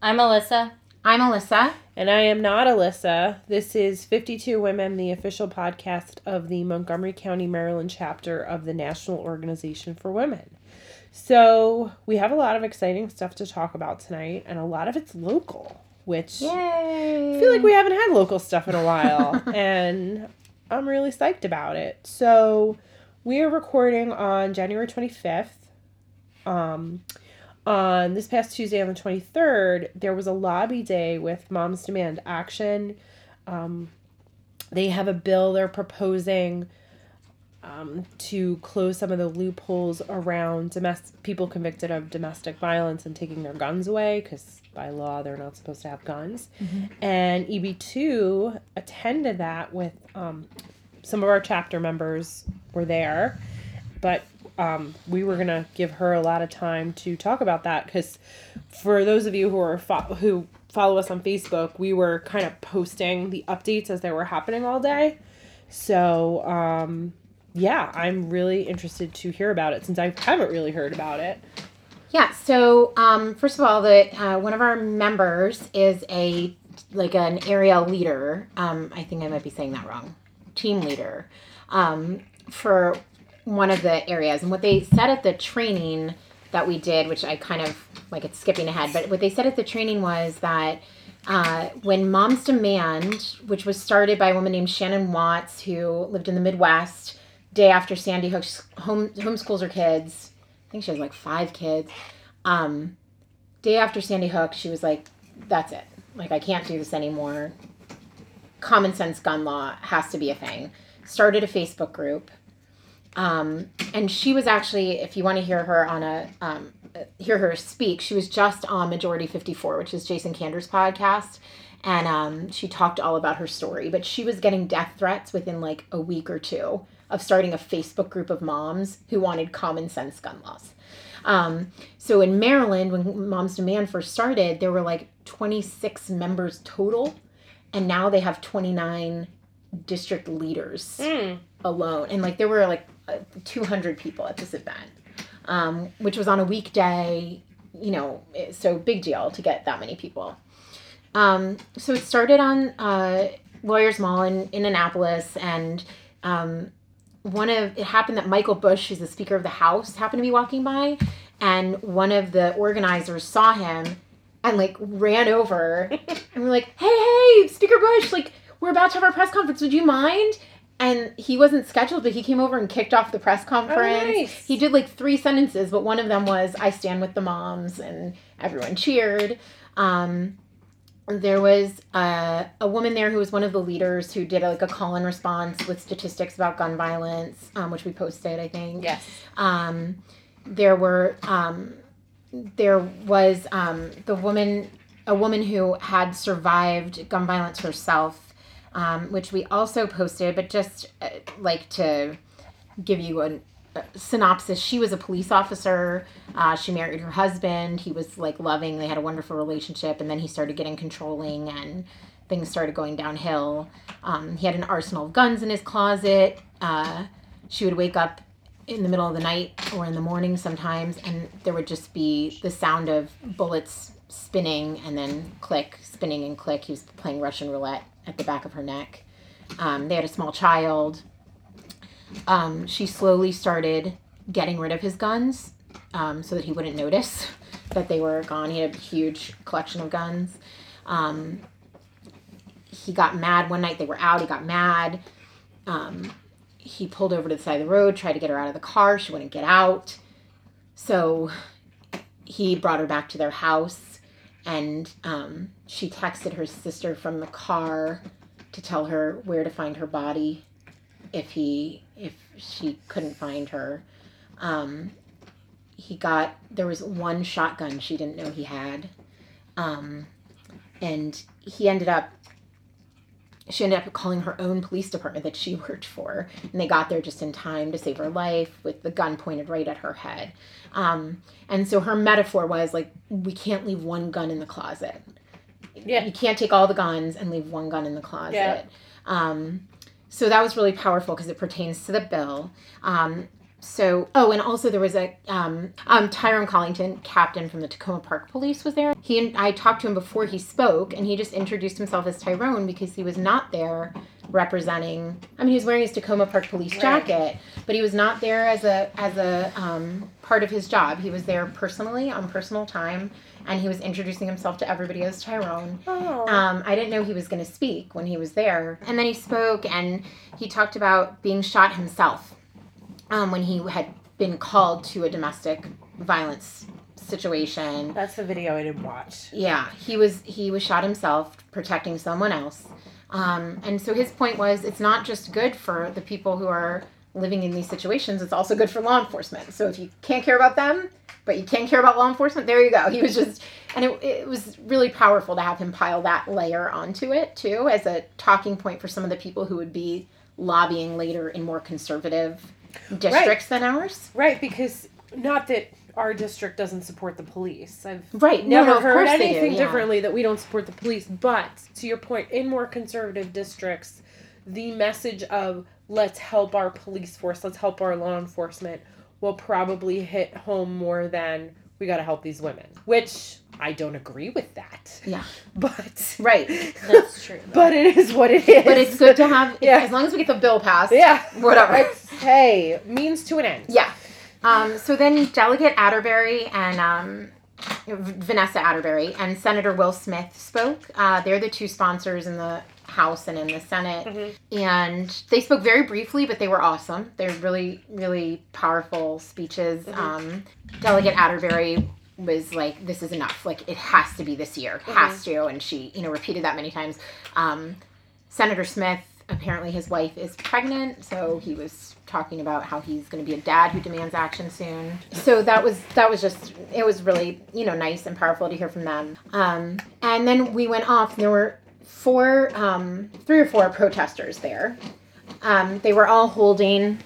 I'm Alyssa. I'm Alyssa. And I am not Alyssa. This is 52 Women, the official podcast of the Montgomery County, Maryland chapter of the National Organization for Women. So, we have a lot of exciting stuff to talk about tonight, and a lot of it's local, which Yay. I feel like we haven't had local stuff in a while, and I'm really psyched about it. So, we are recording on January 25th. Um, on this past Tuesday, on the 23rd, there was a lobby day with Moms Demand Action. Um, they have a bill they're proposing um, to close some of the loopholes around domestic people convicted of domestic violence and taking their guns away because by law they're not supposed to have guns. And EB2 attended that with um, some of our chapter members were there, but um, we were gonna give her a lot of time to talk about that because for those of you who are fo- who follow us on Facebook, we were kind of posting the updates as they were happening all day. So um, yeah, I'm really interested to hear about it since I haven't really heard about it. Yeah. So um, first of all, that uh, one of our members is a like an area leader. Um, I think I might be saying that wrong. Team leader um, for one of the areas, and what they said at the training that we did, which I kind of like it's skipping ahead, but what they said at the training was that. Uh, when Moms Demand, which was started by a woman named Shannon Watts, who lived in the Midwest, day after Sandy Hook home homeschools her kids. I think she has like five kids. Um, day after Sandy Hook, she was like, "That's it. Like I can't do this anymore. Common sense gun law has to be a thing." Started a Facebook group, um, and she was actually, if you want to hear her on a um, hear her speak, she was just on Majority Fifty Four, which is Jason Kander's podcast. And um, she talked all about her story, but she was getting death threats within like a week or two of starting a Facebook group of moms who wanted common sense gun laws. Um, so in Maryland, when Moms Demand first started, there were like 26 members total, and now they have 29 district leaders alone. And like there were like 200 people at this event, um, which was on a weekday, you know, so big deal to get that many people. Um, so it started on uh, Lawyers Mall in, in Annapolis, and um, one of it happened that Michael Busch, who's the Speaker of the House, happened to be walking by, and one of the organizers saw him and like ran over and we're like, "Hey, hey, Speaker Busch, like we're about to have our press conference. Would you mind?" And he wasn't scheduled, but he came over and kicked off the press conference. nice. He did like three sentences, but one of them was, "I stand with the moms," and everyone cheered. Um, there was uh, a woman there who was one of the leaders who did like a call and response with statistics about gun violence, um, which we posted, I think. Yes. Um, there were um, there was um, the woman a woman who had survived gun violence herself, um, which we also posted, but just uh, like to give you a, a synopsis, she was a police officer. Uh, she married her husband. He was like loving. They had a wonderful relationship, and then he started getting controlling, and things started going downhill. Um, he had an arsenal of guns in his closet. Uh, she would wake up in the middle of the night or in the morning sometimes, and there would just be the sound of bullets spinning and then click, spinning and click. He was playing Russian roulette at the back of her neck. Um, they had a small child. Um, she slowly started getting rid of his guns um, so that he wouldn't notice that they were gone. He had a huge collection of guns. Um, he got mad one night. They were out. He got mad. Um, he pulled over to the side of the road, tried to get her out of the car. She wouldn't get out. So he brought her back to their house and um, she texted her sister from the car to tell her where to find her body if he if she couldn't find her. Um, he got there was one shotgun she didn't know he had. Um, and he ended up she ended up calling her own police department that she worked for. And they got there just in time to save her life with the gun pointed right at her head. Um, and so her metaphor was like we can't leave one gun in the closet Yeah. you can't take all the guns and leave one gun in the closet Yeah. um, so that was really powerful because it pertains to the bill um, so oh and also there was a um, um, tyrone collington captain from the takoma park police was there he and i talked to him before he spoke and he just introduced himself as tyrone because he was not there representing i mean he was wearing his takoma park police Right. jacket but he was not there as a as a um, part of his job he was there personally on personal time and he was introducing himself to everybody as tyrone Oh. um, I didn't know he was going to speak when he was there. And then he spoke and he talked about being shot himself um, when he had been called to a domestic violence situation. That's the video I didn't watch. Yeah, he was he was shot himself protecting someone else. Um, and so his point was it's not just good for the people who are living in these situations, it's also good for law enforcement. So if you can't care about them, but you can't care about law enforcement, there you go. He was just, and it, it was really powerful to have him pile that layer onto it too as a talking point for some of the people who would be lobbying later in more conservative districts than ours. Right, because not that our district doesn't support the police. I've Right. No, never no, of heard they do, anything yeah. differently that we don't support the police. But to your point, in more conservative districts, the message of let's help our police force, let's help our law enforcement will probably hit home more than we got to help these women, which I don't agree with that. Yeah. But Right. That's true. though. but it is what it is. But it's good to have, Yeah. as long as we get the bill passed. yeah, Whatever. It's- hey, means to an end. Yeah. Um, so then Delegate Atterbeary and um, Vanessa Atterbeary and Senator Will Smith spoke. Uh, they're the two sponsors in the House and in the Senate. Mhm. And they spoke very briefly, but they were awesome. They're really, really powerful speeches. Mhm. Um, Delegate Atterbeary was like, this is enough. Like, it has to be this year. Has to. And she, you know, repeated that many times. Um, Senator Smith, apparently his wife is pregnant, so he was talking about how he's going to be a dad who demands action soon. So that was that was just it was really you know nice and powerful to hear from them. Um, and then we went off. There were four, um, three or four protesters there. Um, they were all holding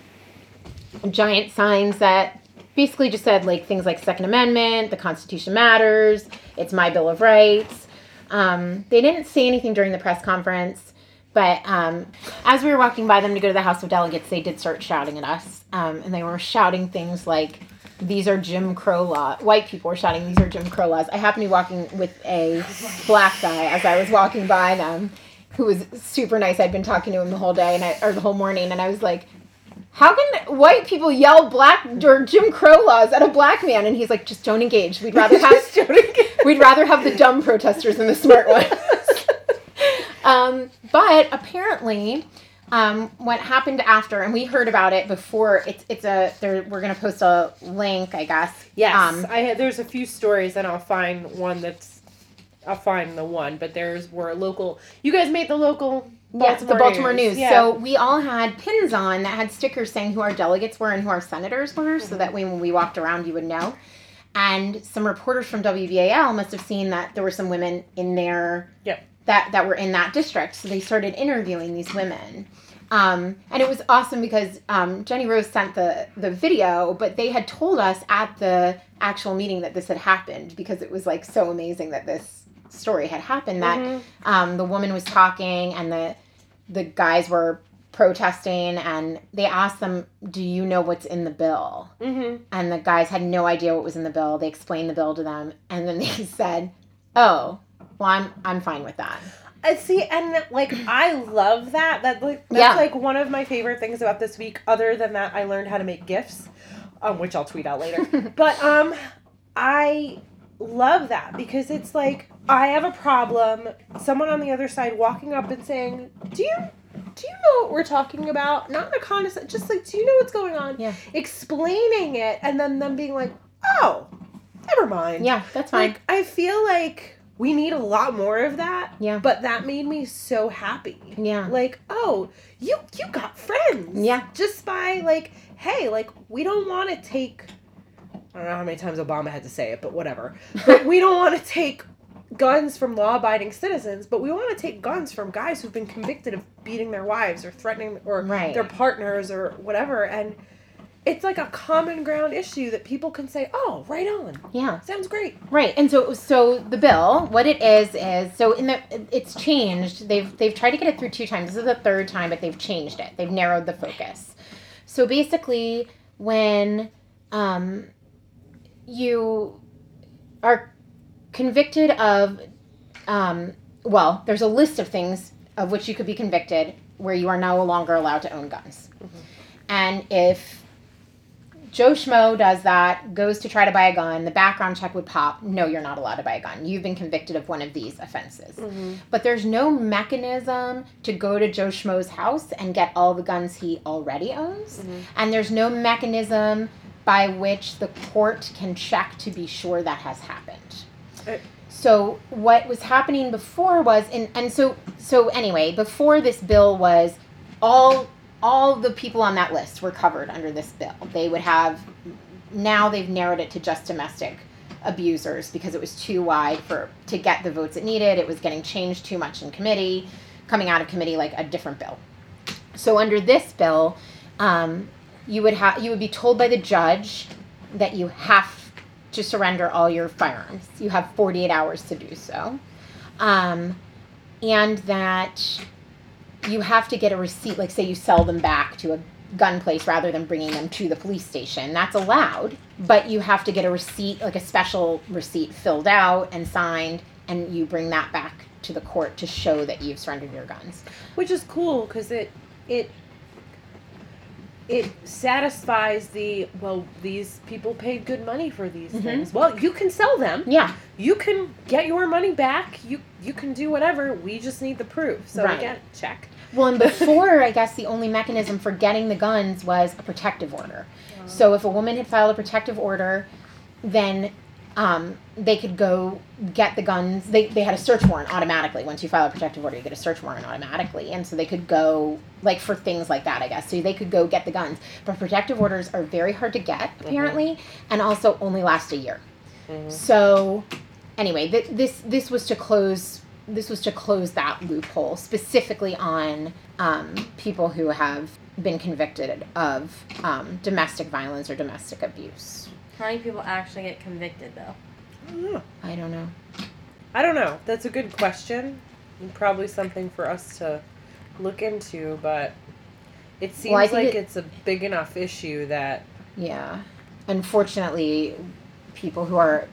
giant signs that basically just said like things like Second Amendment, the Constitution matters, it's my Bill of Rights. Um, they didn't say anything during the press conference, but um, as we were walking by them to go to the House of Delegates, they did start shouting at us, um, and they were shouting things like, "These are Jim Crow laws. White people were shouting, "These are Jim Crow laws." I happened to be walking with a black guy as I was walking by them, who was super nice. I'd been talking to him the whole day and I, or the whole morning, and I was like, how can white people yell black or Jim Crow laws at a black man? And he's like, just don't engage. We'd rather have we'd rather have the dumb protesters than the smart ones. um, but apparently, um, what happened after, and we heard about it before. It's it's a there. We're gonna post a link, I guess. Yes, Um, I. There's a few stories, and I'll find one that's. I'll find the one, but there's were local. You guys made the local. Yes, the Baltimore News. Yeah. So we all had pins on that had stickers saying who our delegates were and who our senators were, so that way when we walked around, you would know. And some reporters from WBAL must have seen that there were some women in there Yep. That that were in that district, so they started interviewing these women. Um, and it was awesome because um, Jenny Rose sent the the video, but they had told us at the actual meeting that this had happened because it was like so amazing that this story had happened that Mhm. um, the woman was talking and the the guys were protesting and they asked them do you know what's in the bill Mhm. and the guys had no idea what was in the bill they explained the bill to them and then they said oh well i'm i'm fine with that I see, and like I love that. That like that's Yeah. like one of my favorite things about this week. Other than that, I learned how to make gifts, um, which I'll tweet out later. but um, I love that because it's like I have a problem. Someone on the other side walking up and saying, "Do you?" Do you know what we're talking about? Not in a condescending, just like, do you know what's going on? Yeah. Explaining it, and then them being like, "Oh, never mind." yeah that's fine Like I feel like we need a lot more of that. Yeah. But that made me so happy. yeah Like, oh, you you got friends. Yeah. Just by like, hey, like we don't want to take I don't know how many times Obama had to say it, but whatever. But we don't want to take guns from law-abiding citizens, but we want to take guns from guys who've been convicted of beating their wives or threatening or Right. their partners or whatever and it's like a common ground issue that people can say, "Oh, right on. yeah Sounds great." Right, and so so the bill, what it is is so in the it's changed. They've they've tried to get it through two times. This is the third time, but they've changed it. They've narrowed the focus. So basically, when um, you are convicted of, um, well, there's a list of things of which you could be convicted where you are no longer allowed to own guns. And if Joe Schmo does that, goes to try to buy a gun, the background check would pop. No, you're not allowed to buy a gun. You've been convicted of one of these offenses. But there's no mechanism to go to Joe Schmo's house and get all the guns he already owns. And there's no mechanism by which the court can check to be sure that has happened. Uh, So what was happening before was and, and so so anyway, before this bill was all all the people on that list were covered under this bill. They would have now they've narrowed it to just domestic abusers because it was too wide for to get the votes it needed. It was getting changed too much in committee, coming out of committee like a different bill. So under this bill, um, you would have you would be told by the judge that you have to surrender all your firearms. You have 48 hours to do so. Um, and that you have to get a receipt, like say you sell them back to a gun place rather than bringing them to the police station. That's allowed, but you have to get a receipt, like a special receipt filled out and signed, and you bring that back to the court to show that you've surrendered your guns. which is cool because it it it satisfies the well these people paid good money for these Mhm. things well you can sell them Yeah, you can get your money back you you can do whatever we just need the proof so Right. again check Well, and before, I guess the only mechanism for getting the guns was a protective order. So if a woman had filed a protective order, then um, they could go get the guns. They, they had a search warrant automatically. Once you file a protective order, you get a search warrant automatically. And so they could go, like, for things like that, I guess. So they could go get the guns. But protective orders are very hard to get, apparently, and also only last a year. So anyway, th- this this was to close this was to close that loophole specifically on um, people who have been convicted of um, domestic violence or domestic abuse. How many people actually get convicted though? I don't know. I don't know. I don't know that's a good question and probably something for us to look into but it seems Well, like it- it's a big enough issue that Yeah. Unfortunately, people who are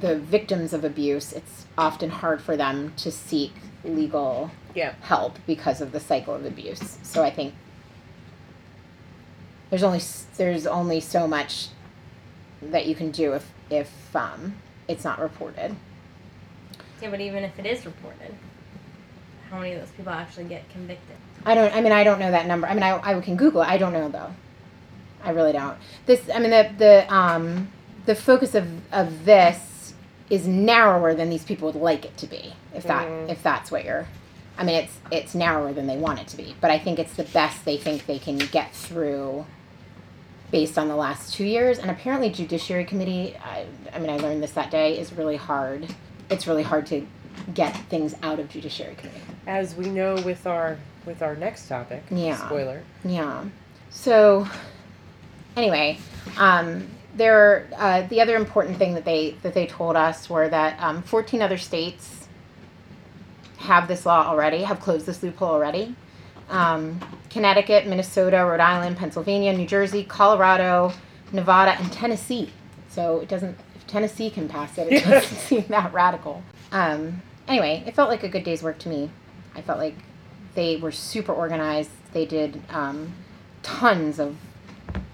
the victims of abuse, it's often hard for them to seek legal Yeah. help because of the cycle of abuse. So I think there's only there's only so much that you can do if if um, it's not reported. Yeah, but even if it is reported, how many of those people actually get convicted? I don't. I mean, I don't know that number. I mean, I, I can Google it. I don't know though. I really don't. This. I mean, the the um the focus of of this is narrower than these people would like it to be. If that Mm. if that's what you're. I mean, it's it's narrower than they want it to be, but I think it's the best they think they can get through. Based on the last two years, and apparently Judiciary Committee. I, I mean, I learned this that day is really hard. It's really hard to get things out of Judiciary Committee. as we know with our with our next topic Yeah. spoiler Yeah. So, anyway, um, there. Uh, the other important thing that they that they told us were that um, 14 other states have this law already, have closed this loophole already. Um, Connecticut, Minnesota, Rhode Island, Pennsylvania, New Jersey, Colorado, Nevada, and Tennessee. So it doesn't. If Tennessee can pass it, it doesn't seem that radical. Um, anyway, it felt like a good day's work to me. I felt like they were super organized. They did um, tons of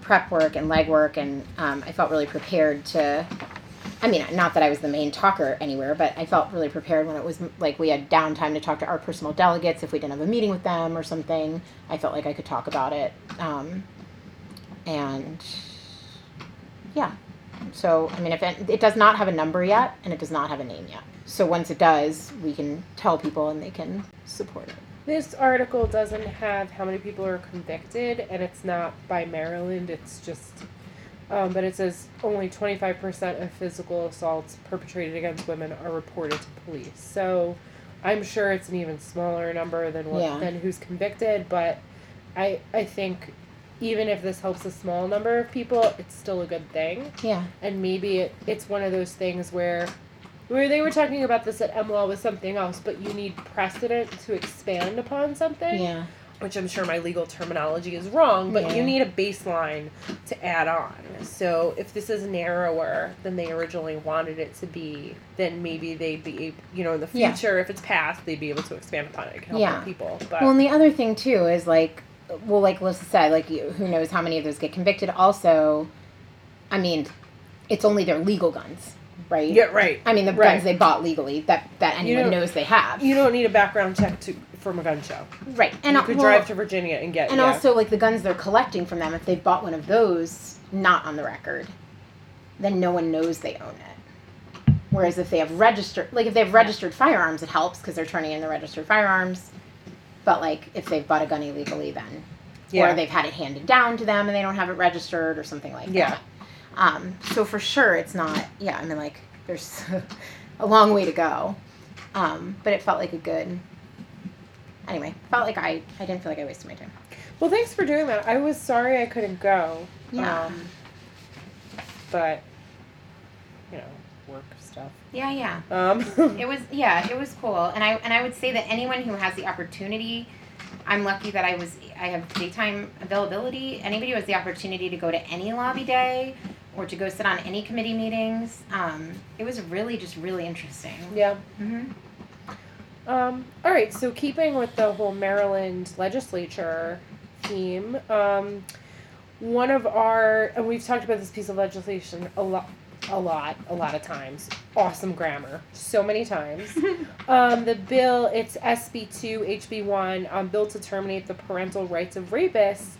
prep work and legwork, and um, I felt really prepared to. I mean, not that I was the main talker anywhere, but I felt really prepared when it was like we had downtime to talk to our personal delegates if we didn't have a meeting with them or something. I felt like I could talk about it, um, and yeah. So I mean, if it, it does not have a number yet, and it does not have a name yet. So once it does, we can tell people and they can support it. This article doesn't have how many people are convicted, and it's not by Maryland. It's just, um, but it says only 25% of physical assaults perpetrated against women are reported to police. So I'm sure it's an even smaller number than what, Yeah. than who's convicted, but I, I think even if this helps a small number of people, it's still a good thing. Yeah. And maybe it, it's one of those things where where they were talking about this at MLaw with something else, but you need precedent to expand upon something. Yeah. which I'm sure my legal terminology is wrong, but Yeah. you need a baseline to add on. So if this is narrower than they originally wanted it to be, then maybe they'd be, you know, in the Yeah. future, if it's passed, they'd be able to expand upon it and help Yeah. more people. But Well, and the other thing too is like, well, like Melissa said, like who knows how many of those get convicted. Also, I mean, it's only their legal guns, right? yeah, right. I mean, the Right. guns they bought legally that that anyone knows they have. You don't need a background check to from a gun show. right, and you uh, could well, drive to Virginia and get and yeah. also like the guns they're collecting from them. If they bought one of those not on the record, then no one knows they own it. Whereas if they have registered, like if they have registered firearms, it helps because they're turning in the registered firearms. But like if they've bought a gun illegally, then yeah. or they've had it handed down to them and they don't have it registered or something like Yeah. that. Um, so for sure, it's not. Yeah, I mean, like there's a long way to go, um, but it felt like a good. Anyway, felt like I I didn't feel like I wasted my time. Well, thanks for doing that. I was sorry I couldn't go. Yeah. Um, but you know, work stuff. Yeah, yeah. Um, It was yeah, it was cool, and I and I would say that anyone who has the opportunity, I'm lucky that I was I have daytime availability. Anybody who has the opportunity to go to any lobby day or to go sit on any committee meetings, um, it was really just really interesting. yeah. Mm-hmm. Um, all right. So keeping with the whole Maryland legislature theme, um, one of our and we've talked about this piece of legislation a lot. A lot, a lot of times. Awesome grammar, so many times. Um, the bill, it's SB two, HB one, um, bill to terminate the parental rights of rapists.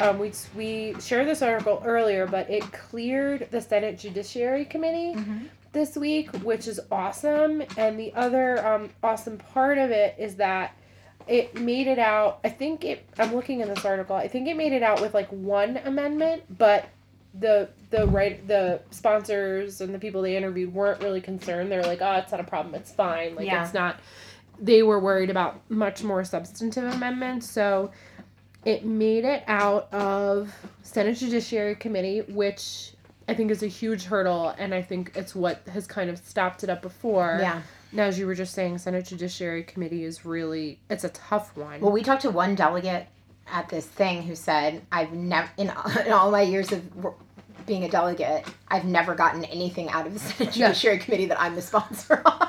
Um, we we shared this article earlier, but it cleared the Senate Judiciary Committee Mm-hmm. this week, which is awesome. And the other um, awesome part of it is that it made it out. I think it. I'm looking in this article. I think it made it out with like one amendment, but the the right the sponsors and the people they interviewed weren't really concerned. They were like, "Oh, it's not a problem. It's fine. Like Yeah. it's not." They were worried about much more substantive amendments, so it made it out of Senate Judiciary Committee, which I think is a huge hurdle, and I think it's what has kind of stopped it up before. Yeah. Now, as you were just saying, Senate Judiciary Committee is really it's a tough one. Well, we talked to one delegate at this thing who said, "I've never in, in all my years of being a delegate, I've never gotten anything out of the Senate. Judiciary Committee that I'm the sponsor on."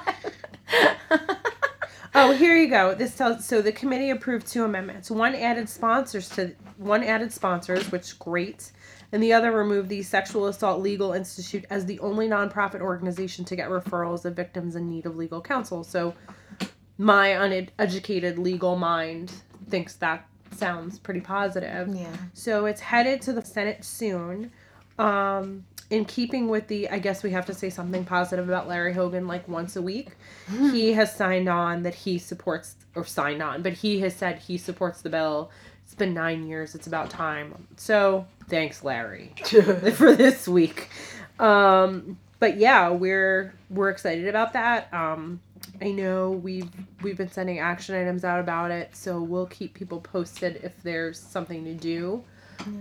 Oh, here you go. This tells so the committee approved two amendments. One added sponsors to one added sponsors, which great, and the other removed the Sexual Assault Legal Institute as the only nonprofit organization to get referrals of victims in need of legal counsel. So, my uneducated legal mind thinks that sounds pretty positive. yeah. So it's headed to the Senate soon. Um, in keeping with the, I guess we have to say something positive about Larry Hogan like once a week. He has signed on that he supports, or signed on, but he has said he supports the bill. It's been nine years. It's about time. So thanks, Larry, for this week. Um, but yeah, we're we're excited about that. Um, I know we've we've been sending action items out about it, so we'll keep people posted if there's something to do.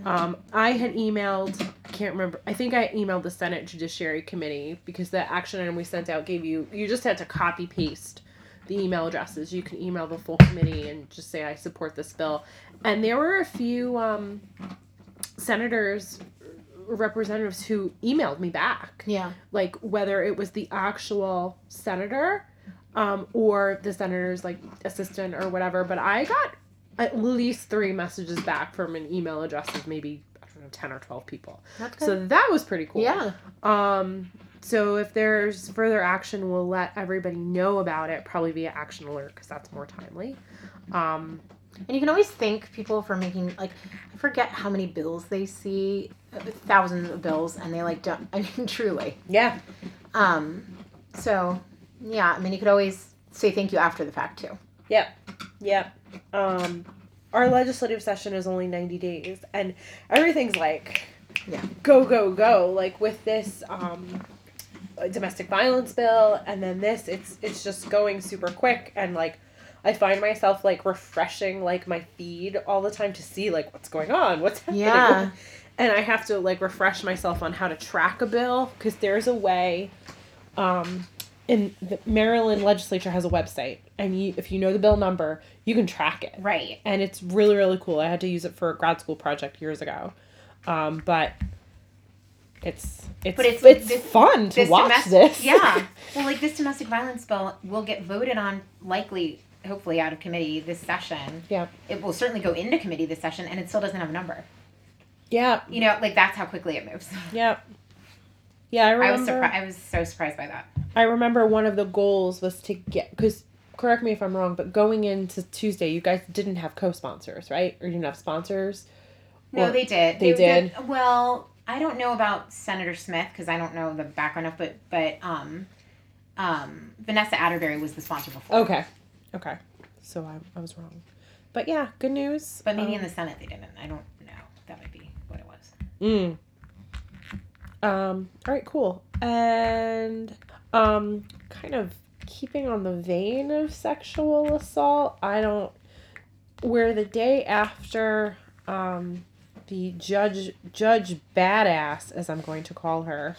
Um, I had emailed, I can't remember. I think I emailed the Senate Judiciary Committee because the action item we sent out gave you you just had to copy paste the email addresses. You can email the full committee and just say I support this bill. And there were a few um, senators, representatives who emailed me back Yeah. like whether it was the actual senator um, or the senator's like assistant or whatever. But I got at least three messages back from an email address of maybe I don't know ten or twelve people. That's good. So that was pretty cool. yeah. Um. So if there's further action, we'll let everybody know about it, probably via action alert because that's more timely. Um. And you can always thank people for making like I forget how many bills they see, thousands of bills, and they like don't. I mean, truly. Yeah. Um. So yeah, I mean, you could always say thank you after the fact too. Yep. Yep. Um, our legislative session is only 90 days, and everything's like, Yeah. go, go, go. Like with this um, domestic violence bill, and then this, it's it's just going super quick, and like, I find myself like refreshing like my feed all the time to see like what's going on, what's happening. Yeah. And I have to like refresh myself on how to track a bill because there's a way. Um, in the Maryland legislature has a website, and you if you know the bill number, you can track it, Right. and it's really really cool. I had to use it for a grad school project years ago, um, but it's it's But it's- it's, this- fun to This watch domestic, this. yeah. Well, like this domestic violence bill will get voted on likely, hopefully, out of committee this session. Yeah. It will certainly go into committee this session, and it still doesn't have a number. yeah, You know, like that's how quickly it moves. yeah, yeah. I remember. I was surprised. I was so surprised by that. I remember one of the goals was to get because correct me if I'm wrong, but going into Tuesday, you guys didn't have co-sponsors, right? Or you didn't have sponsors. No, Or- they did. they did? well, I don't know about Senator Smith because I don't know the background of, but but um, um, Vanessa Atterbeary was the sponsor before. Okay, okay. So I, I was wrong, but yeah, good news. But maybe Um, in the Senate they didn't. I don't know. That might be what it was. Mm. Um, all right, cool. And um kind of keeping on the vein of sexual assault, I don't where the day after um the judge judge badass as I'm going to call her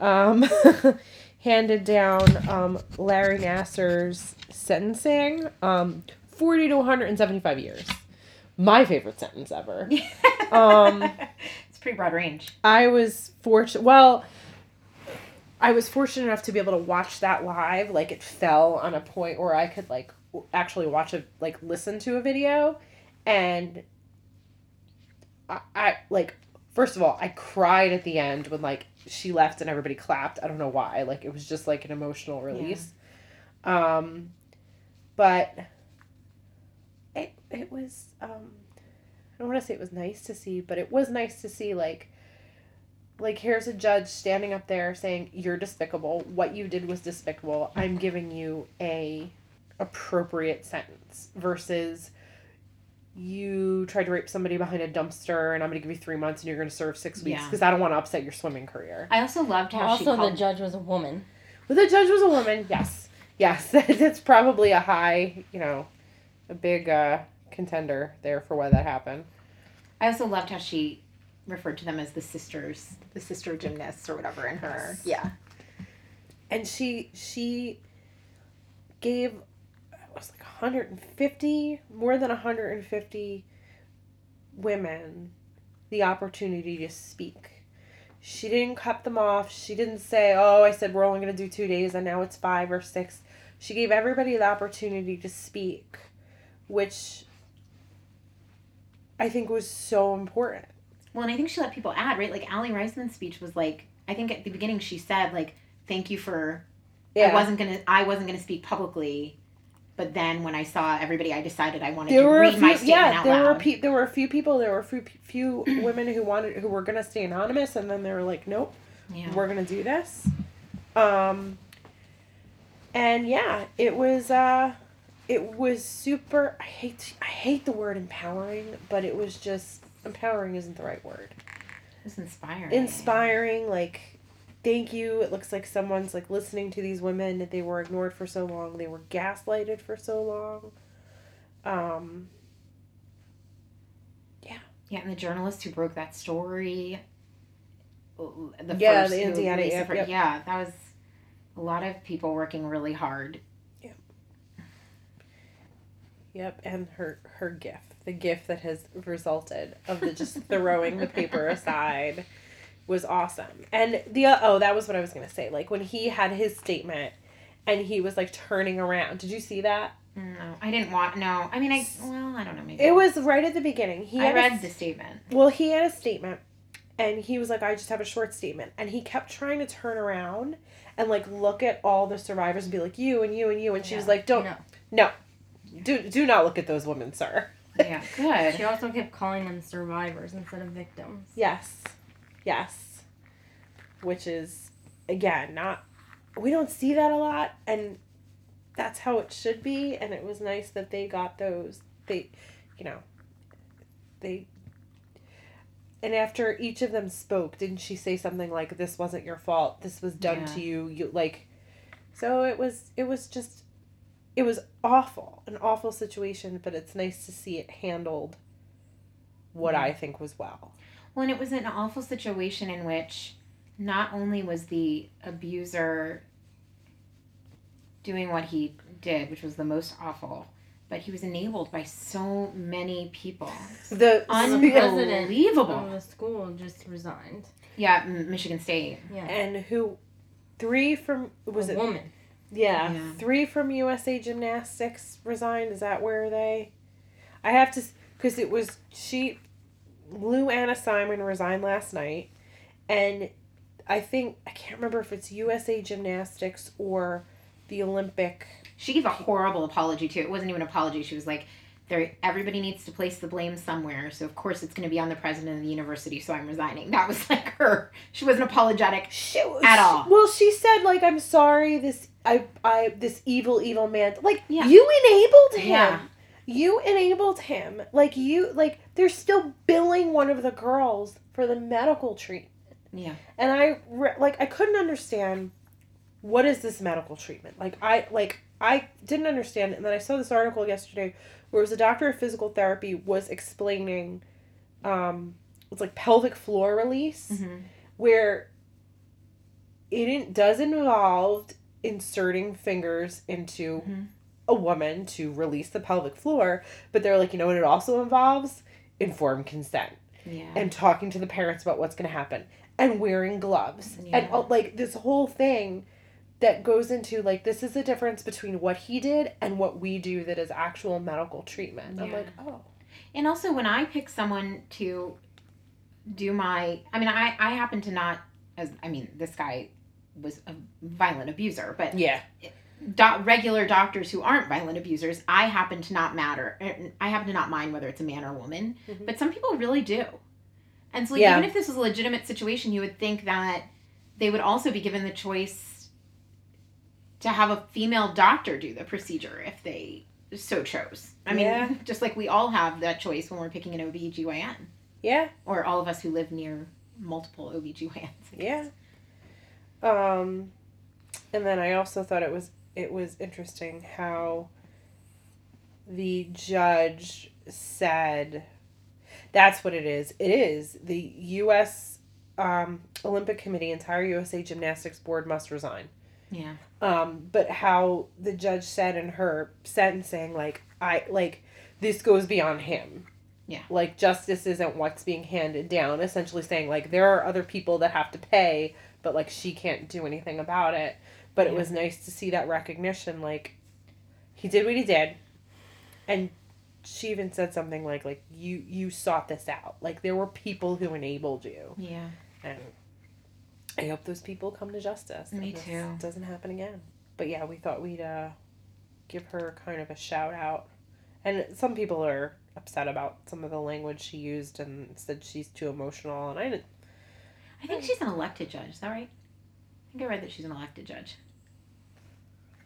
um handed down um Larry Nassar's sentencing um 40 to 175 years. My favorite sentence ever. Um, it's pretty broad range. I was fortunate. Well, I was fortunate enough to be able to watch that live. Like it fell on a point where I could like actually watch it, like listen to a video, and I, I like first of all I cried at the end when like she left and everybody clapped. I don't know why. Like it was just like an emotional release. Um, but it it was um I don't want to say it was nice to see, but it was nice to see like like here's a judge standing up there saying you're despicable. What you did was despicable. I'm giving you a appropriate sentence versus you tried to rape somebody behind a dumpster and I'm going to give you 3 months and you're going to serve 6 weeks Yeah. because I don't want to upset your swimming career. I also loved how Well, she also, called. the judge was a woman. But the judge was a woman. Yes. Yes. That's probably a high, you know, a big uh contender there for why that happened. I also loved how she referred to them as the sisters, the sister gymnasts or whatever in her. Yes. Yeah. and she she gave it was like 150 more than 150 women the opportunity to speak she didn't cut them off she didn't say oh i said we're only going to do two days and now it's five or six she gave everybody the opportunity to speak which i think was so important Well, and I think she let people add, right? Like Aly Raisman's speech was like, I think at the beginning she said like, "Thank you for Yeah. I wasn't gonna I wasn't gonna speak publicly." But then when I saw everybody, I decided I wanted there to read my few, statement yeah, out there loud. were pe- there were a few people, there were a few, few women who wanted who were gonna stay anonymous, and then they were like, nope, yeah. we're gonna do this. Um, and yeah, it was uh, it was super. I hate I hate the word empowering, but it was just empowering isn't the right word. It was inspiring. Inspiring, like. Thank you. It looks like someone's like listening to these women that they were ignored for so long. They were gaslighted for so long. Um, Yeah, and the journalist who broke that story. The Yeah, first the Indiana, yep, yep. Yeah, that was a lot of people working really hard. Yep, Yep, and her her gif, the gift that has resulted of the just throwing the paper aside, was awesome. And the uh, oh, that was what I was gonna say. Like when he had his statement, and he was like turning around. Did you see that? No, I didn't want. No, I mean, I well, I don't know. Maybe It was right at the beginning. He I had a read the statement. Well, he had a statement, and he was like, "I just have a short statement," and he kept trying to turn around and like look at all the survivors and be like, "You and you and you," and she was like, "Don't, No. no, do do not look at those women, sir." Yeah, good. She also kept calling them survivors instead of victims. Yes. Yes. Which is again not we don't see that a lot and that's how it should be and it was nice that they got those they you know they and after each of them spoke didn't she say something like this wasn't your fault this was done Yeah. to you you like so it was it was just it was awful an awful situation but it's nice to see it handled what Yeah. i think was well Well, and it was an awful situation in which not only was the abuser doing what he did, which was the most awful. But he was enabled by so many people. The The Unbelievable. of the school just resigned. Yeah, Michigan State. Yeah. and who three from was a it woman? Yeah, Yeah. three from USA Gymnastics resigned. Is that where they? I have to, because it was she, Lou Anna Simon resigned last night, and I think I can't remember if it's USA Gymnastics or the Olympic. She gave a horrible apology too. It wasn't even an apology. She was like, "There, everybody needs to place the blame somewhere. So of course it's going to be on the president of the university. So I'm resigning." That was like her. She wasn't apologetic. She, At all. Well, she said like, "I'm sorry. This I I this evil evil man. Like Yeah. you enabled him." Yeah. You enabled him. Like you like they're still billing one of the girls for the medical treatment. Yeah. And I re- like I couldn't understand what is this medical treatment? Like I like I didn't understand it. and then I saw this article yesterday where it was a doctor of physical therapy was explaining um it's like pelvic floor release Mhm. where it does involve inserting fingers into Mhm. a woman to release the pelvic floor, but they're like, you know what it also involves? Informed consent Yeah. and talking to the parents about what's going to happen and wearing gloves and Yeah. uh, like this whole thing that goes into like this is the difference between what he did and what we do that is actual medical treatment. I'm like, oh, And also, when I pick someone to do my, I mean, I I happen to not, as I mean, this guy was a violent abuser, but yeah, do- regular doctors who aren't violent abusers, I happen to not matter. er, I happen to not mind whether it's a man or a woman, Mhm. but some people really do. And so, like, Yeah. even if this was a legitimate situation, you would think that they would also be given the choice to have a female doctor do the procedure if they so chose. I mean, Yeah. just like we all have that choice when we're picking an OBGYN, yeah, or all of us who live near multiple OBGYNs. Yeah. Um, and then I also thought it was it was interesting how the judge said that's what it is. It is the U.S. Um, Olympic Committee, entire USA Gymnastics Board must resign. Yeah. Um, but how the judge said in her sentencing, like I like this goes beyond him. Yeah. Like justice isn't what's being handed down. Essentially saying like there are other people that have to pay, but like she can't do anything about it. But it was nice to see that recognition. Like he did what he did, and she even said something like like you you sought this out. Like there were people who enabled you, Yeah. and I hope those people come to justice. Me too. Doesn't happen again. But yeah, we thought we'd uh, give her kind of a shout out. And some people are upset about some of the language she used and said she's too emotional. And I didn't. I think she's an elected judge. Is that right? I think I read that she's an elected judge.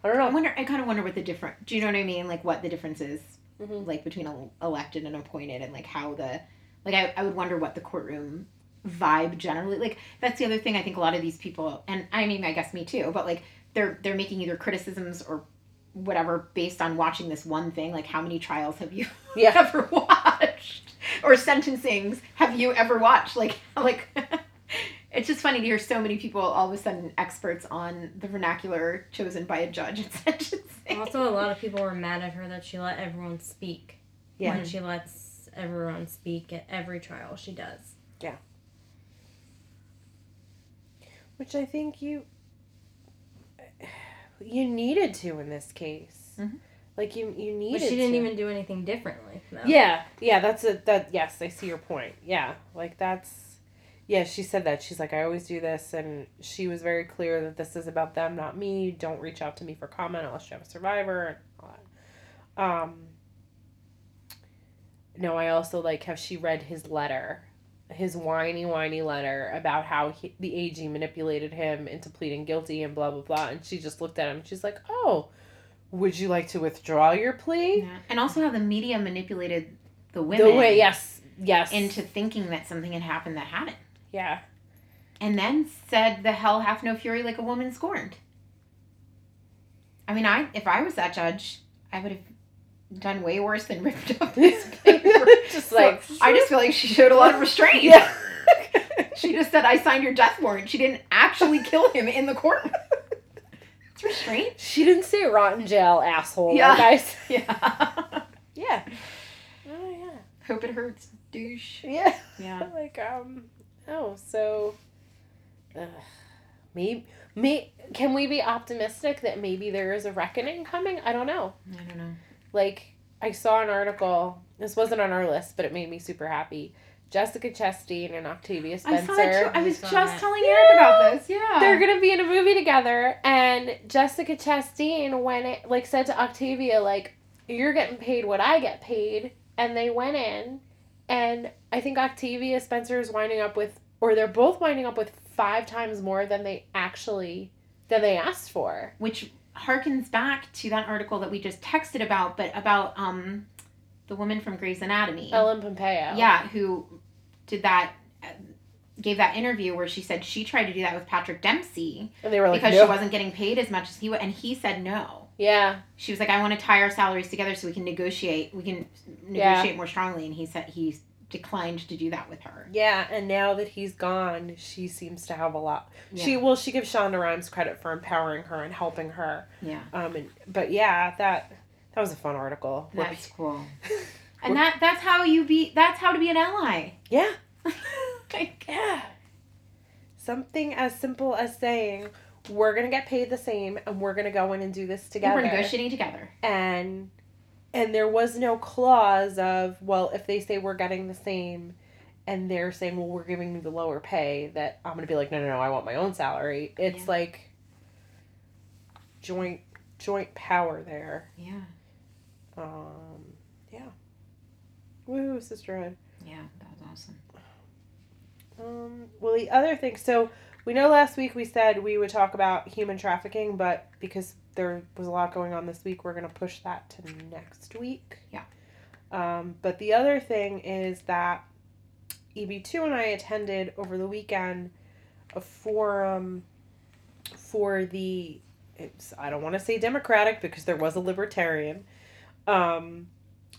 I don't know. I wonder. I kind of wonder what the different. Do you know what I mean? Like what the difference is, Mhm. like between el- elected and appointed, and like how the, like I, I would wonder what the courtroom vibe generally. Like that's the other thing. I think a lot of these people, and I mean, I guess me too, but like they're they're making either criticisms or whatever based on watching this one thing. Like how many trials have you Yeah. ever watched, or sentencings have you ever watched? Like like. It's just funny to hear so many people all of a sudden experts on the vernacular chosen by a judge in sentencing. Also, a lot of people were mad at her that she let everyone speak. Yeah. When she lets everyone speak at every trial she does. Yeah. Which I think you. You needed to in this case. Mhm. Like you, you needed. But she didn't to. even do anything differently. though. Yeah, yeah, that's a that. Yes, I see your point. Yeah, like that's. Yeah, she said that. She's like, I always do this, and she was very clear that this is about them, not me. Don't reach out to me for comment unless you have a survivor and all that. Um. No, I also like how she read his letter, his whiny, whiny letter about how he, the AG manipulated him into pleading guilty and blah blah blah. And she just looked at him. and She's like, "Oh, would you like to withdraw your plea?" Yeah. And also how the media manipulated the women The way, yes, yes, into thinking that something had happened that hadn't. Yeah. And then said the hell hath no fury like a woman scorned. I mean, I if I was that judge, I would have done way worse than ripped up this paper. just So, like I just feel like she showed a lot of restraint. yeah. She just said I signed your death warrant. She didn't actually kill him in the courtroom. It's restraint. She didn't say rotten jail, asshole. Yeah. Like I said. Yeah. Yeah. Oh yeah. Hope it hurts, douche. Yeah. Yeah. Like um. Oh, so. Uh, maybe. May, can we be optimistic that maybe there is a reckoning coming? I don't know. I don't know. Like I saw an article. This wasn't on our list, but it made me super happy. Jessica Chastain and Octavia Spencer. I Spencer. saw that too. I was saw just that. telling Eric about this. Yeah. They're gonna be in a movie together, and Jessica Chastain when it like said to Octavia like, "You're getting paid what I get paid," and they went in, and I think Octavia Spencer is winding up with, or they're both winding up with five times more than they actually than they asked for. which harkens back to that article that we just texted about, but about um, the woman from Grey's Anatomy. Ellen Pompeo. Yeah, who did that, gave that interview where she said she tried to do that with Patrick Dempsey and they were like, because no. she wasn't getting paid as much as he would, and he said no. Yeah, She was like, I want to tie our salaries together so we can negotiate. We can Yeah. negotiate more strongly, and he said he declined to do that with her. yeah, and now that he's gone, she seems to have a lot. She well, she gives Shonda Rhimes credit for empowering her and helping her. Yeah, Um, and, but yeah, that that was a fun article. that's cool. And that that's how you be. That's how to be an ally. Yeah. like, Yeah. Something as simple as saying, we're going to get paid the same and we're going to go in and do this together. we're negotiating together. And and there was no clause of, well, if they say we're getting the same and they're saying, well, we're giving you the lower pay, that I'm going to be like, no, no, no, I want my own salary. It's Yeah. like joint joint power there. Yeah, Um, yeah. Woo, sisterhood. yeah, that was awesome. Um, well, the other thing, so we know last week we said we would talk about human trafficking, but because there was a lot going on this week, we're going to push that to next week. Yeah. Um, but the other thing is that EB2 and I attended over the weekend a forum for the, it's, I don't want to say Democratic because there was a Libertarian, um,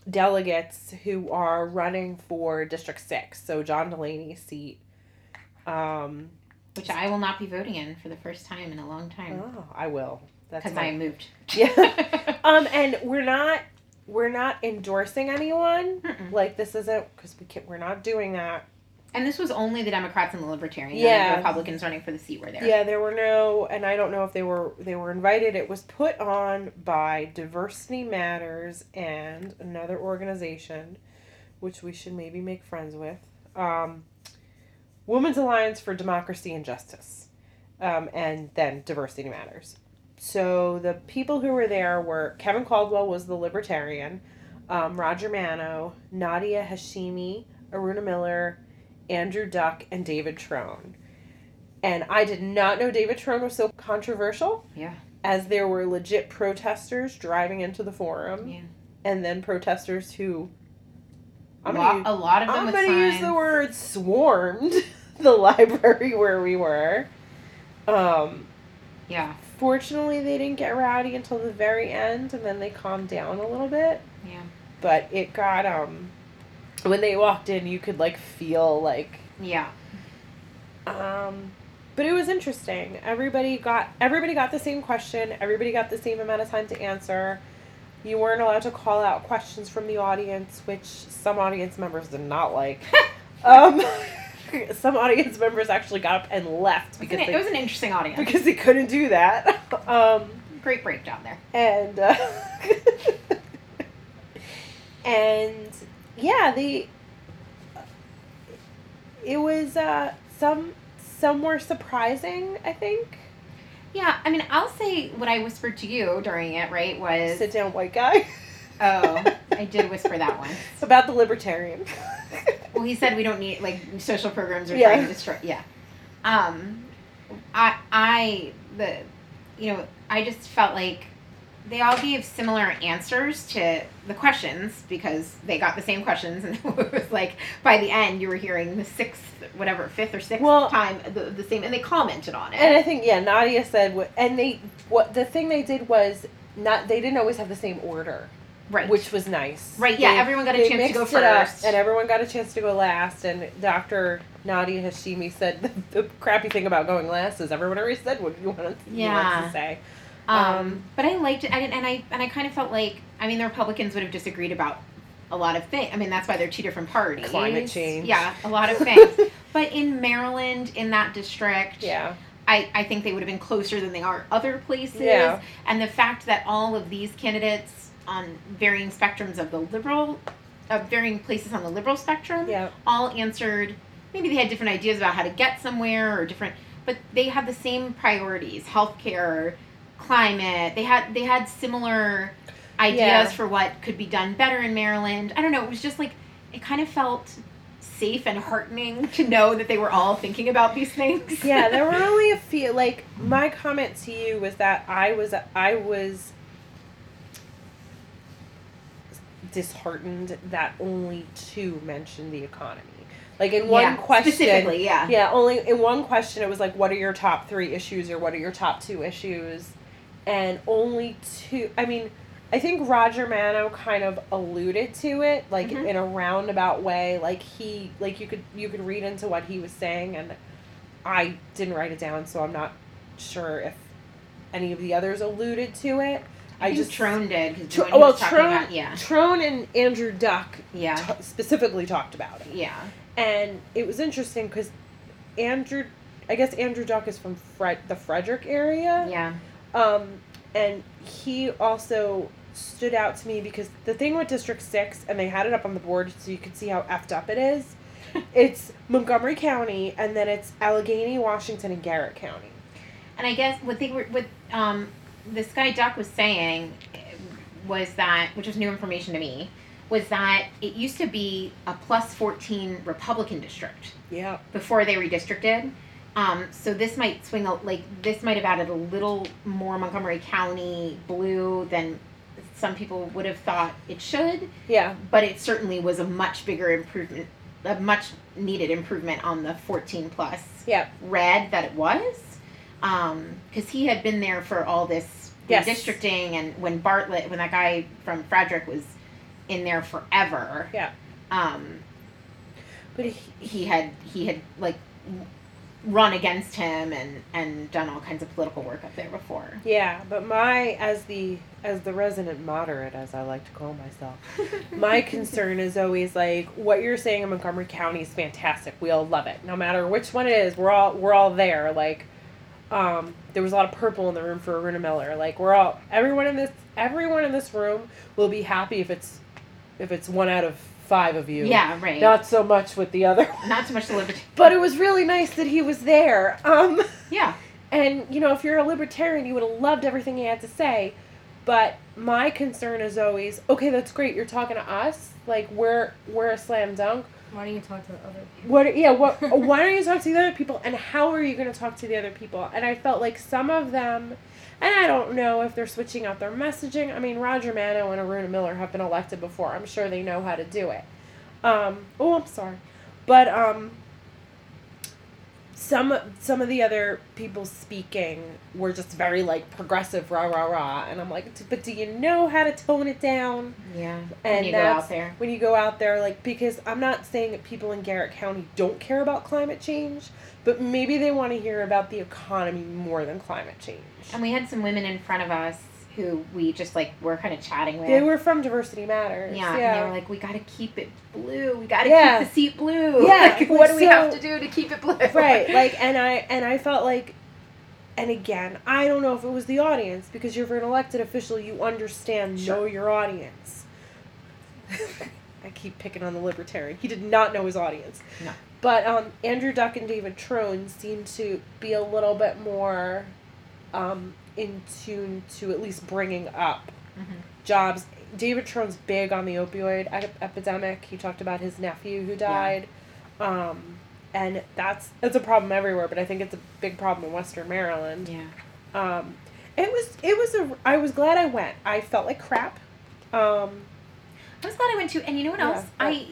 delegates who are running for District 6, so John Delaney's seat. Um, Which I will not be voting in for the first time in a long time oh, I will. That's because my- I moved. Yeah. Um, and we're not we're not endorsing anyone. Mm-mm. Like this isn't because we can't, we're not doing that. and this was only the Democrats and the Libertarians. Yeah. the Republicans running for the seat were there. Yeah, there were no, and I don't know if they were they were invited. It was put on by Diversity Matters and another organization, which we should maybe make friends with. Um, Women's Alliance for Democracy and Justice, um, and then Diversity Matters. So the people who were there were Kevin Caldwell was the Libertarian, um, Roger Manno, Nadia Hashimi, Aruna Miller, Andrew Duck, and David Trone. And I did not know David Trone was so controversial. Yeah. As there were legit protesters driving into the forum, Yeah. and then protesters who. A I'm lot, gonna, a lot of them I'm with gonna use the word swarmed the library where we were. Um, Yeah. fortunately, they didn't get rowdy until the very end, and then they calmed down a little bit. Yeah. But it got um, when they walked in, you could like feel like Yeah. um, but it was interesting. Everybody got everybody got the same question. Everybody got the same amount of time to answer. You weren't allowed to call out questions from the audience, which some audience members did not like. um, some audience members actually got up and left It was, because an, they, it was an interesting audience. because they couldn't do that. Um, Great breakdown there. and uh, and yeah, the it was uh, some some were surprising. I think. Yeah, I mean, I'll say what I whispered to you during it, right, was. Sit down, white guy. Oh, I did whisper that one. About the libertarian. Well, he said we don't need, like, social programs are Yeah. trying to destroy. Yeah. Um, I, I, the, you know, I just felt like they all gave similar answers to the questions because they got the same questions, and it was like by the end you were hearing the sixth, whatever, fifth or sixth Well- time the, the same, and they commented on it. and I think yeah, Nadia said what, and they what the thing they did was not they didn't always have the same order, right. which was nice. Right, yeah, They- everyone got a chance to go mixed up, first. and everyone got a chance to go last. And Dr. Nadia Hashimi said the, the crappy thing about going last is everyone already said what you wanted, you wanted Yeah. to say. Um, but I liked it, I didn't, and I and I kind of felt like I mean the Republicans would have disagreed about a lot of things. I mean that's why they're two different parties. Climate change. Yeah, a lot of things. but in Maryland, in that district, Yeah. I, I think they would have been closer than they are other places. Yeah. And the fact that all of these candidates on varying spectrums of the liberal, uh, varying places on the liberal spectrum, Yeah. all answered. Maybe they had different ideas about how to get somewhere or different, but they have the same priorities: healthcare, climate. They had they had similar ideas Yeah. for what could be done better in Maryland. I don't know. It was just like it kind of felt safe and heartening to know that they were all thinking about these things. yeah, there were only a few. Like my comment to you was that I was I was disheartened that only two mentioned the economy. Like in one Yeah, question, specifically, yeah. yeah, only in one question it was like, what are your top three issues or what are your top two issues, and only two. I mean. I think Roger Manno kind of alluded to it, like Mhm. in a roundabout way. Like he, like you could you could read into what he was saying, and I didn't write it down, so I'm not sure if any of the others alluded to it. I, just Trone did because Tr- well, Trone, about yeah, Trone and Andrew Duck yeah, t- specifically talked about it, yeah, and it was interesting because Andrew, I guess Andrew Duck is from Fred, the Frederick area, yeah. um, and he also stood out to me because the thing with District Six, and they had it up on the board so you could see how effed up it is. it's Montgomery County, and then it's Allegany, Washington, and Garrett County. And I guess what they were with um this guy Duck was saying was that which was new information to me was that it used to be a plus 14 Republican district Yeah. before they redistricted. Um, so this might swing a, like this might have added a little more Montgomery County blue than some people would have thought it should. Yeah. but it certainly was a much bigger improvement, a much needed improvement on the 14 plus Yeah. red that it was. Because he had been there for all this Yes. redistricting, and when Bartlett, when that guy from Frederick was in there forever, Yeah. um, But he, he had he had like run against him and and done all kinds of political work up there before. yeah, but my as the as the resident moderate, as I like to call myself, my concern is always like what you're saying in Montgomery County is fantastic. We all love it, no matter which one it is. We're all we're all there. Like, um, there was a lot of purple in the room for Aruna Miller. Like, we're all everyone in this everyone in this room will be happy if it's if it's one out of five of you. Yeah, right. Not so much with the other. Not so much the liberty. But it was really nice that he was there. Um. Yeah, And you know, if you're a libertarian, you would have loved everything he had to say. But my concern is always, okay, that's great. You're talking to us, like we're we're a slam dunk. Why don't you talk to other people? What? Yeah. What? why don't you talk to the other people? And how are you going to talk to the other people? And I felt like some of them, and I don't know if they're switching out their messaging. I mean, Roger Manno and Aruna Miller have been elected before. I'm sure they know how to do it. Um, oh, I'm sorry, but um, some some of the other people speaking were just very like progressive, rah rah rah, and I'm like, but do you know how to tone it down? yeah. And when you go out there. when you go out there like because i'm not saying that people in garrett county don't care about climate change but maybe they want to hear about the economy more than climate change And we had some women in front of us who we just like were kind of chatting with. they were from diversity matters yeah, and they were like, "We got to keep it blue. We got to Yeah. keep the seat blue. Yeah, like, what do we so- have to do to keep it blue?" right like and i and i felt like and again i don't know if it was the audience because you're an elected official you understand know your audience i keep picking on the libertarian he did not know his audience No. but um, andrew duck and david trone seem to be a little bit more um, in tune to at least bringing up Mhm. jobs. David trone's big on the opioid ep- epidemic. He talked about his nephew who died. Um, and that's it's a problem everywhere but i think it's a big problem in western maryland. Yeah. um, it was it was a i was glad i went. I felt like crap. Um, I was glad I went to, and you know what Yeah, else? I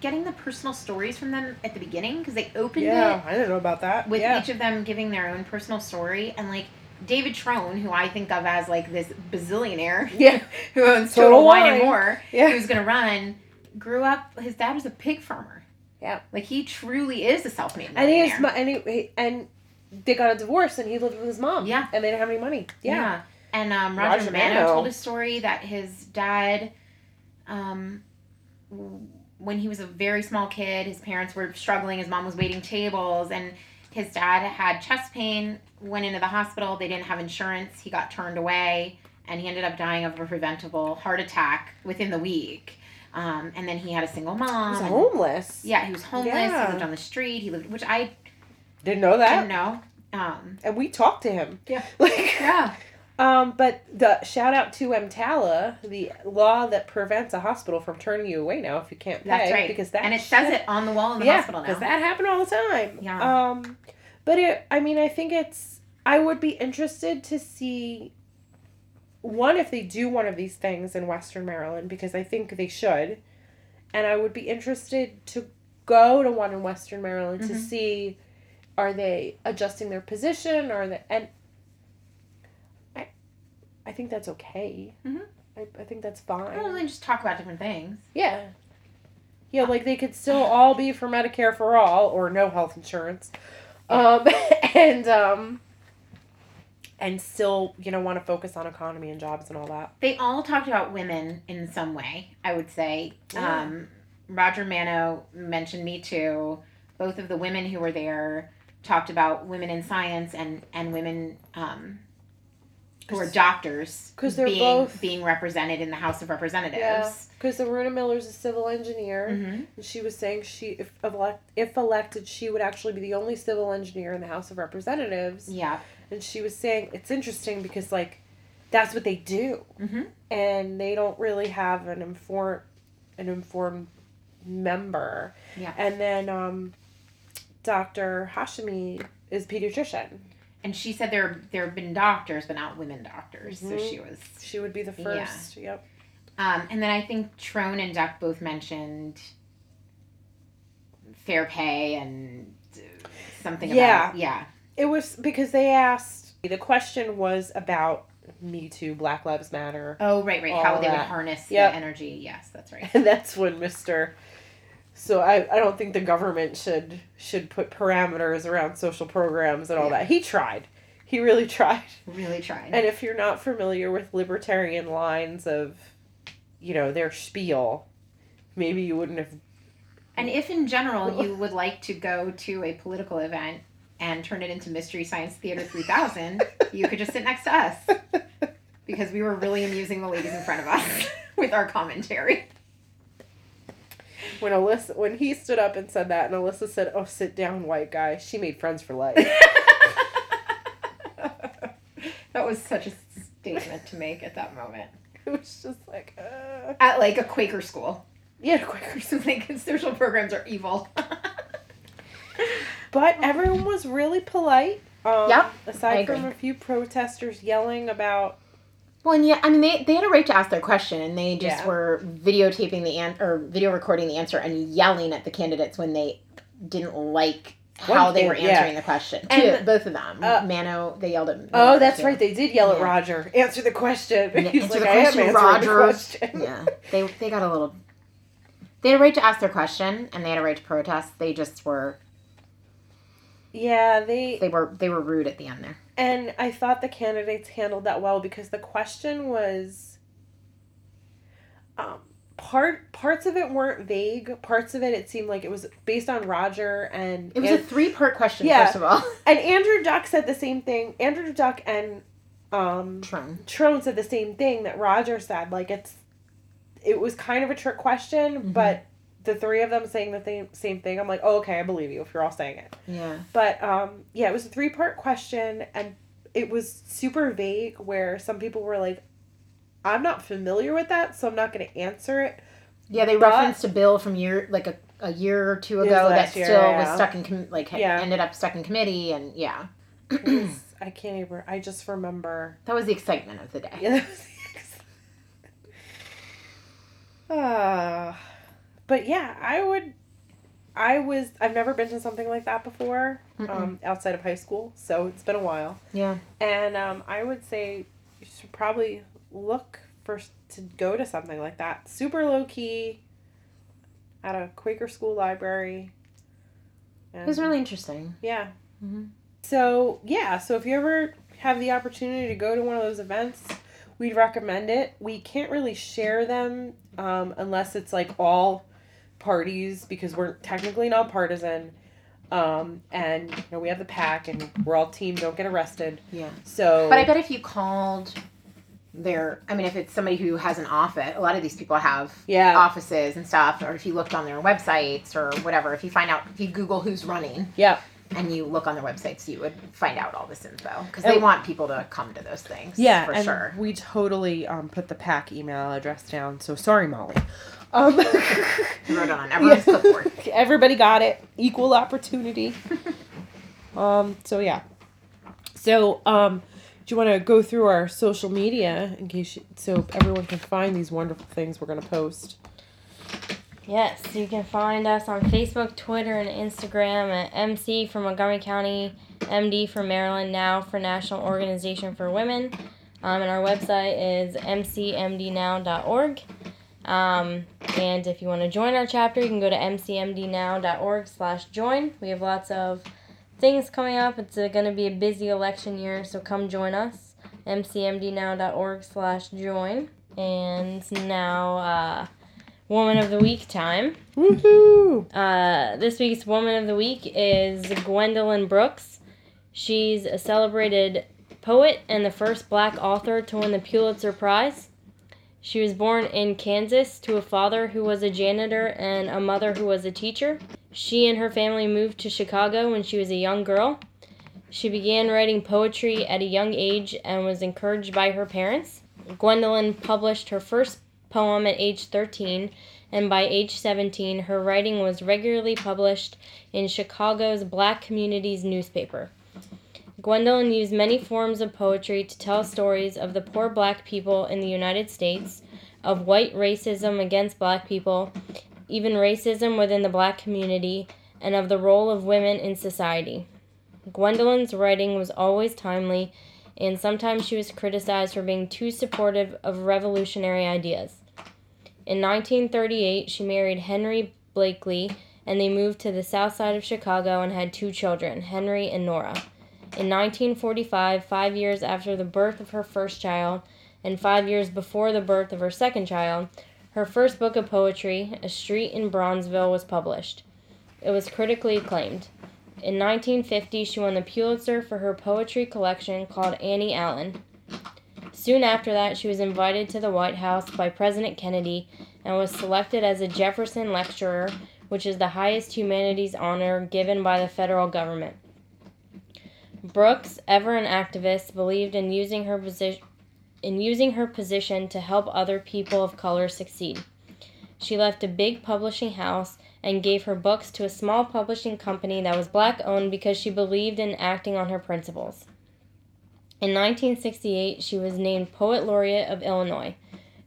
getting the personal stories from them at the beginning because they opened yeah i didn't know about that. with yeah. each of them giving their own personal story, and like David Trone, who I think of as like this bazillionaire, yeah who owns Total Total, Wine Wine. and More, Yeah. who's gonna run, grew up. His dad was a pig farmer. Yeah. like he truly is a self-made and he is and he, and they got a divorce and he lived with his mom Yeah. and they didn't have any money yeah, And um, Roger, Roger Manno, Manno. told a story that his dad, um, when he was a very small kid, his parents were struggling. His mom was waiting tables, and his dad had chest pain. Went into the hospital. They didn't have insurance. He got turned away, and he ended up dying of a preventable heart attack within the week. Um, and then he had a single mom. He's and- homeless. Yeah, he was homeless. Yeah. He lived on the street. He lived, which I Didn't know that. didn't know. Um, And we talked to him. Yeah. Like yeah. Um, but the shout out to EMTALA, the law that prevents a hospital from turning you away now if you can't pay. That's right. Because that and it shit- says it on the wall in the yeah, hospital now. because that happened all the time. Yeah. Um, but it, I mean, I think it's. I would be interested to see. One, if they do one of these things in Western Maryland, because I think they should, and I would be interested to go to one in Western Maryland to Mhm. see, are they adjusting their position? Or are they and. I, think that's okay. Mhm. I, I think that's fine. well, then just talk about different things. Yeah. Yeah, like they could still all be for Medicare for all or no health insurance. Um and um and still, you know, want to focus on economy and jobs and all that. They all talked about women in some way. I would say. Yeah. Um, Roger Manno mentioned Me Too. Both of the women who were there talked about women in science and and women um, who are doctors because they're being both- being represented in the House of Representatives. Because Yeah. Aruna Miller's a civil engineer, hmm and she was saying she, if elect, if elected, she would actually be the only civil engineer in the House of Representatives. Yeah. And she was saying it's interesting because like, that's what they do. hmm and they don't really have an informed an informed member. Yeah. And then um Dr. Hashimi is pediatrician. And she said there there have been doctors, but not women doctors. So Mhm. she was. She would be the Yeah. first. Yep. Um, and then I think Trone and Duck both mentioned fair pay and uh, something Yeah. about yeah. It was because they asked the question was about Me Too, Black Lives Matter. Oh right, right. How they would that. harness Yep. the energy. Yes, that's right. And that's when Mr. So I, I don't think the government should should put parameters around social programs and all Yeah. that. He tried. He really tried. Really tried. And if you're not familiar with libertarian lines of, you know, their spiel, maybe you wouldn't have. And if in general you would like to go to a political event and turn it into Mystery Science Theater 3000, you could just sit next to us because we were really amusing the ladies in front of us with our commentary. When Alyssa, when he stood up and said that, and Alyssa said, "Oh, sit down, white guy," she made friends for life. that was such a statement to make at that moment. it was just like, uh... At like a Quaker school. yeah, Quaker So like social programs are evil. But everyone was really polite. Um, Yep, Aside I from a few protesters yelling about. Well, and yeah, I mean, they, they had a right to ask their question, and they just Yeah. were videotaping the an- or video recording the answer and yelling at the candidates when they didn't like how One they thing, were yeah. answering the question. And- both of them. Uh, Manno, they yelled at. Oh, that's too. right. They did yell at Yeah. Roger. Answer the question. Yeah, He's answer like, the question, Roger." the question. yeah, they they got a little. They had a right to ask their question, and they had a right to protest. They just were Yeah, they they were they were rude at the end there. And I thought the candidates handled that well because the question was um, part parts of it weren't vague. Parts of it it seemed like it was based on Roger and It was a three part question, Yeah. first of all. and Andrew Duck said the same thing. Andrew Duck and um Trump. Trone said the same thing that Roger said. Like it's it was kind of a trick question, Mhm. but the three of them saying the same same thing, I'm like, oh, okay, I believe you if you're all saying it. Yeah. But um, yeah, it was a three part question, and it was super vague. Where some people were like, "I'm not familiar with that, so I'm not going to answer it." Yeah, they But- referenced a bill from year like a, a year or two ago that last still yeah. was stuck in com- like Yeah. ended up stuck in committee and yeah. I can't even. I just remember. That was the excitement of the day. Yeah. that was the- Ah, but yeah, I would. I was. I've never been to something like that before. Mm-mm. Um, outside of high school, so it's been a while. Yeah. And um, I would say you should probably look for to go to something like that. Super low key. At a Quaker school library. It was really interesting. yeah. Mhm. So yeah, so if you ever have the opportunity to go to one of those events, we'd recommend it. We can't really share them um, unless it's like all parties because we're technically nonpartisan. Um, and you know we have the pack and we're all team. Don't get arrested. Yeah. So, But I bet if you called their, I mean, if it's somebody who has an office, a lot of these people have yeah, offices and stuff, or if you looked on their websites or whatever, if you find out, if you Google who's running yeah, and you look on their websites, you would find out all this info because they want people to come to those things. yeah, for and sure. we totally um, put the pack email address down. So sorry, Molly. Um, You wrote it on everyone's clipboard. Everybody got it. Equal opportunity. um, so yeah. So um, do you want to go through our social media in case you, so everyone can find these wonderful things we're gonna post? Yes, you can find us on Facebook, Twitter, and Instagram at MC for Montgomery County, MD for Maryland, Now for National Organization for Women. Um, and our website is mcmdnow.org. Um, and if you want to join our chapter, you can go to mcmdnow.org slash join. We have lots of things coming up. It's going to be a busy election year, so come join us. mcmdnow.org slash join. And now, uh, Woman of the Week time. Woohoo! Uh, this week's Woman of the Week is Gwendolyn Brooks. She's a celebrated poet and the first black author to win the Pulitzer Prize. She was born in Kansas to a father who was a janitor and a mother who was a teacher. She and her family moved to Chicago when she was a young girl. She began writing poetry at a young age and was encouraged by her parents. Gwendolyn published her first poem at age 13 and by age 17, her writing was regularly published in Chicago's black community's newspaper. Gwendolyn used many forms of poetry to tell stories of the poor black people in the United States, of white racism against black people, even racism within the black community, and of the role of women in society. Gwendolyn's writing was always timely, and sometimes she was criticized for being too supportive of revolutionary ideas. In 1938, she married Henry Blakely, and they moved to the south side of Chicago and had two children, Henry and Nora. In 1945, five years after the birth of her first child, and five years before the birth of her second child, her first book of poetry, A Street in Bronzeville, was published. It was critically acclaimed. In 1950, she won the Pulitzer for her poetry collection called Annie Allen. Soon after that, she was invited to the White House by President Kennedy and was selected as a Jefferson Lecturer, which is the highest humanities honor given by the federal government. Brooks, ever an activist, believed in using her position in using her position to help other people of color succeed. She left a big publishing house and gave her books to a small publishing company that was black owned because she believed in acting on her principles. In 1968, she was named Poet Laureate of Illinois.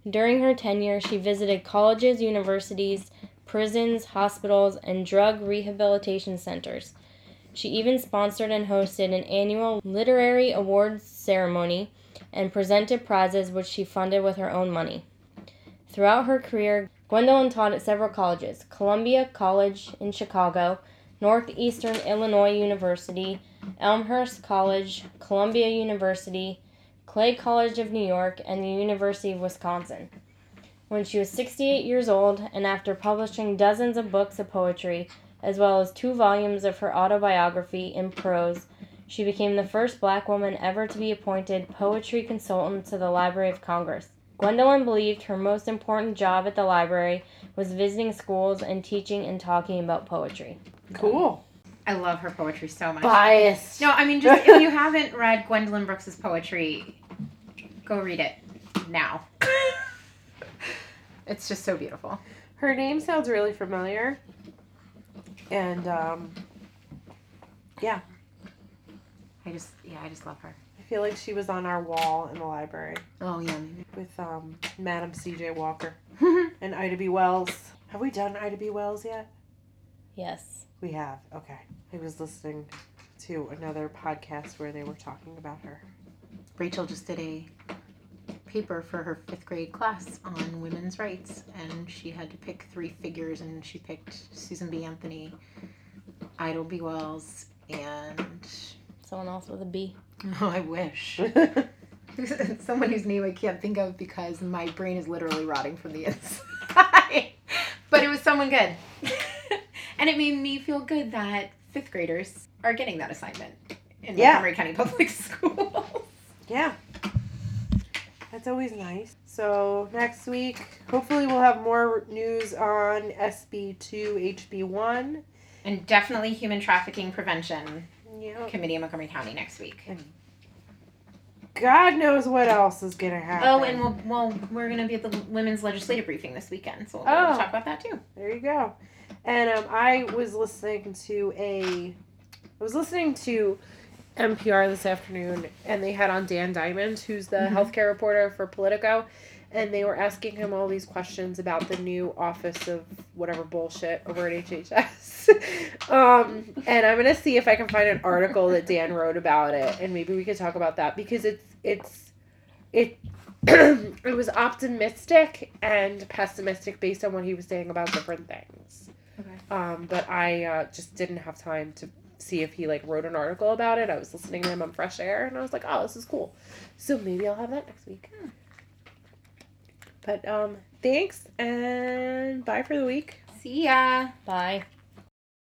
During her tenure, she visited colleges, universities, prisons, hospitals, and drug rehabilitation centers. She even sponsored and hosted an annual literary awards ceremony and presented prizes which she funded with her own money. Throughout her career, Gwendolyn taught at several colleges Columbia College in Chicago, Northeastern Illinois University, Elmhurst College, Columbia University, Clay College of New York, and the University of Wisconsin. When she was 68 years old, and after publishing dozens of books of poetry, as well as two volumes of her autobiography in prose, she became the first black woman ever to be appointed poetry consultant to the Library of Congress. Gwendolyn believed her most important job at the library was visiting schools and teaching and talking about poetry. Cool. I love her poetry so much. Biased. No, I mean, just if you haven't read Gwendolyn Brooks's poetry, go read it now. It's just so beautiful. Her name sounds really familiar. And um, I just, yeah, I just love her. I feel like she was on our wall in the library Oh yeah, maybe. with um, Madam C.J. Walker and Ida B. Wells. Have we done Ida B. Wells yet? Yes. We have. Okay. I was listening to another podcast where they were talking about her. Rachel just did a paper for her fifth grade class on women's rights, and she had to pick three figures, and she picked Susan B. Anthony, Ida B. Wells, and Someone else with a B. Oh, I wish. Someone whose name I can't think of because my brain is literally rotting from the inside. but it was someone good. and it made me feel good that fifth graders are getting that assignment in Yeah. Montgomery County Public Schools. Yeah. That's always nice. So next week, hopefully we'll have more news on SB2, HB1. And definitely Human Trafficking Prevention Yeah. Committee in Montgomery County next week. God knows what else is gonna happen. Oh, and we'll, well, we're going to be at the women's legislative briefing this weekend, so we'll Oh. talk about that too. There you go. And um, I was listening to a, I was listening to NPR this afternoon, and they had on Dan Diamond, who's the Mhm. healthcare reporter for Politico, and they were asking him all these questions about the new office of whatever bullshit over at HHS. um, and I'm gonna see if I can find an article that Dan wrote about it, and maybe we could talk about that because it's it's it. it was optimistic and pessimistic based on what he was saying about different things. Okay. Um, but I uh, just didn't have time to see if he like wrote an article about it. I was listening to him on Fresh Air, and I was like, "Oh, this is cool." So maybe I'll have that next week. But um, thanks and bye for the week. See ya. Bye.